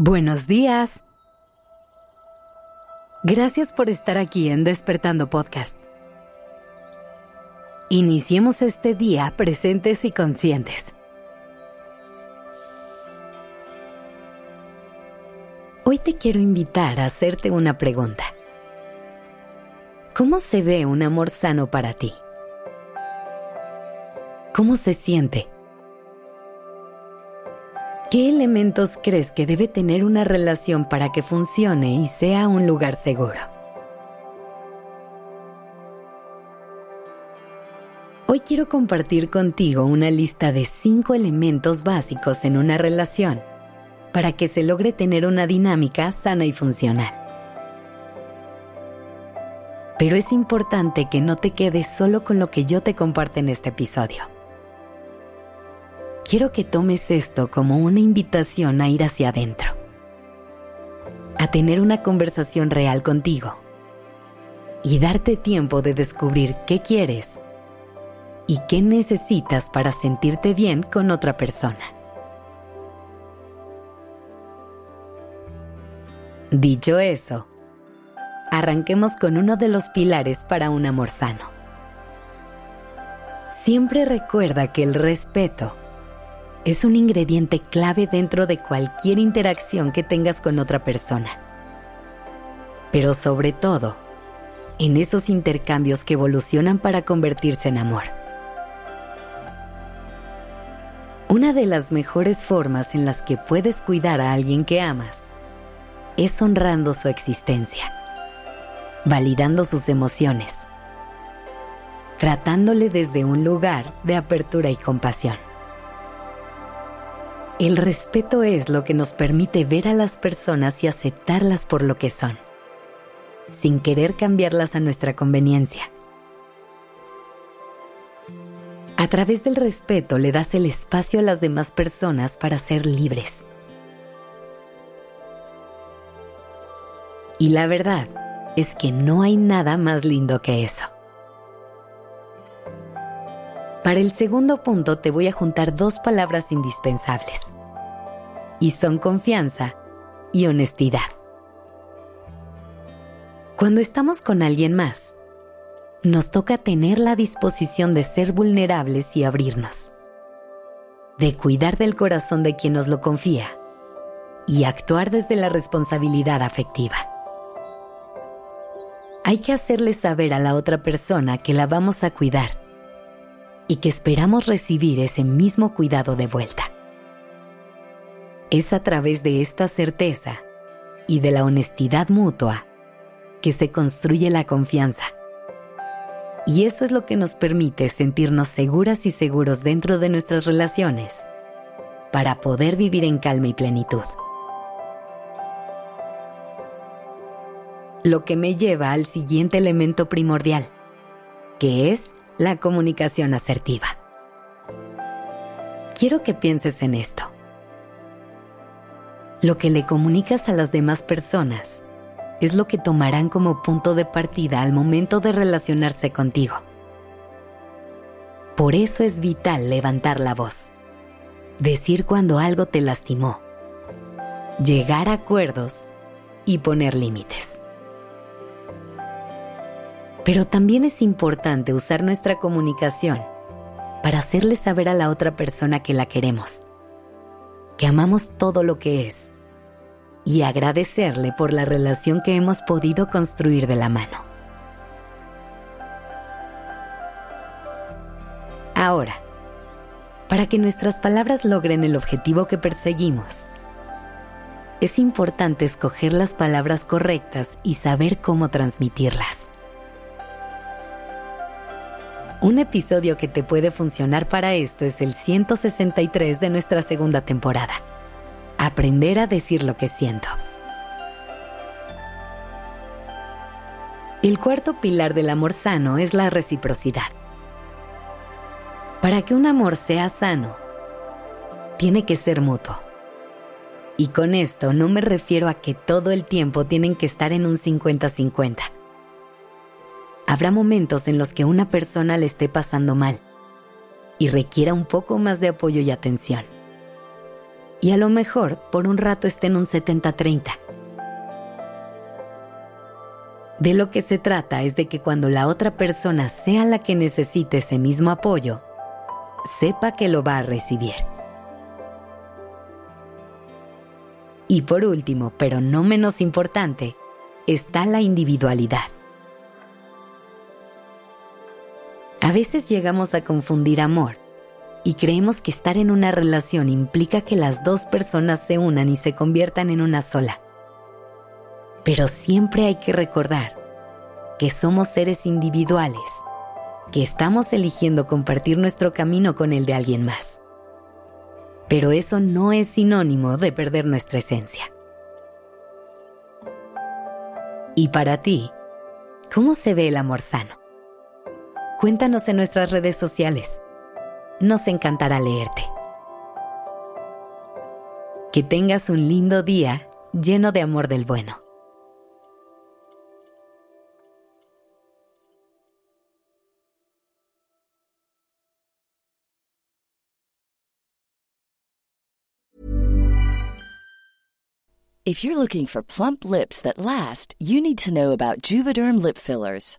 Buenos días. Gracias por estar aquí en Despertando Podcast. Iniciemos este día presentes y conscientes. Hoy te quiero invitar a hacerte una pregunta. ¿Cómo se ve un amor sano para ti? ¿Cómo se siente? ¿Qué elementos crees que debe tener una relación para que funcione y sea un lugar seguro? Hoy quiero compartir contigo una lista de cinco elementos básicos en una relación para que se logre tener una dinámica sana y funcional. Pero es importante que no te quedes solo con lo que yo te comparto en este episodio quiero que tomes esto como una invitación a ir hacia adentro, a tener una conversación real contigo y darte tiempo de descubrir qué quieres y qué necesitas para sentirte bien con otra persona. Dicho eso, arranquemos con uno de los pilares para un amor sano. Siempre recuerda que el respeto es un ingrediente clave dentro de cualquier interacción que tengas con otra persona. Pero sobre todo, en esos intercambios que evolucionan para convertirse en amor. Una de las mejores formas en las que puedes cuidar a alguien que amas es honrando su existencia, validando sus emociones, tratándole desde un lugar de apertura y compasión. El respeto es lo que nos permite ver a las personas y aceptarlas por lo que son, sin querer cambiarlas a nuestra conveniencia. A través del respeto le das el espacio a las demás personas para ser libres. Y la verdad es que no hay nada más lindo que eso. Para el segundo punto te voy a juntar dos palabras indispensables. Y son confianza y honestidad. Cuando estamos con alguien más, nos toca tener la disposición de ser vulnerables y abrirnos, de cuidar del corazón de quien nos lo confía y actuar desde la responsabilidad afectiva. Hay que hacerle saber a la otra persona que la vamos a cuidar y que esperamos recibir ese mismo cuidado de vuelta. Es a través de esta certeza y de la honestidad mutua que se construye la confianza. Y eso es lo que nos permite sentirnos seguras y seguros dentro de nuestras relaciones para poder vivir en calma y plenitud. Lo que me lleva al siguiente elemento primordial, que es la comunicación asertiva. Quiero que pienses en esto. Lo que le comunicas a las demás personas es lo que tomarán como punto de partida al momento de relacionarse contigo. Por eso es vital levantar la voz, decir cuando algo te lastimó, llegar a acuerdos y poner límites. Pero también es importante usar nuestra comunicación para hacerle saber a la otra persona que la queremos, que amamos todo lo que es y agradecerle por la relación que hemos podido construir de la mano. Ahora, para que nuestras palabras logren el objetivo que perseguimos, es importante escoger las palabras correctas y saber cómo transmitirlas. Un episodio que te puede funcionar para esto es el 163 de nuestra segunda temporada. Aprender a decir lo que siento. El cuarto pilar del amor sano es la reciprocidad. Para que un amor sea sano, tiene que ser mutuo. Y con esto no me refiero a que todo el tiempo tienen que estar en un 50-50 Habrá momentos en los que una persona le esté pasando mal y requiera un poco más de apoyo y atención. Y a lo mejor por un rato esté en un 70-30. De lo que se trata es de que cuando la otra persona sea la que necesite ese mismo apoyo, sepa que lo va a recibir. Y por último, pero no menos importante, está la individualidad. A veces llegamos a confundir amor y creemos que estar en una relación implica que las dos personas se unan y se conviertan en una sola. Pero siempre hay que recordar que somos seres individuales, que estamos eligiendo compartir nuestro camino con el de alguien más. Pero eso no es sinónimo de perder nuestra esencia. Y para ti, ¿cómo se ve el amor sano? Cuéntanos en nuestras redes sociales. Nos encantará leerte. Que tengas un lindo día lleno de amor del bueno. If you're looking for plump lips that last, you need to know about Juvederm lip fillers.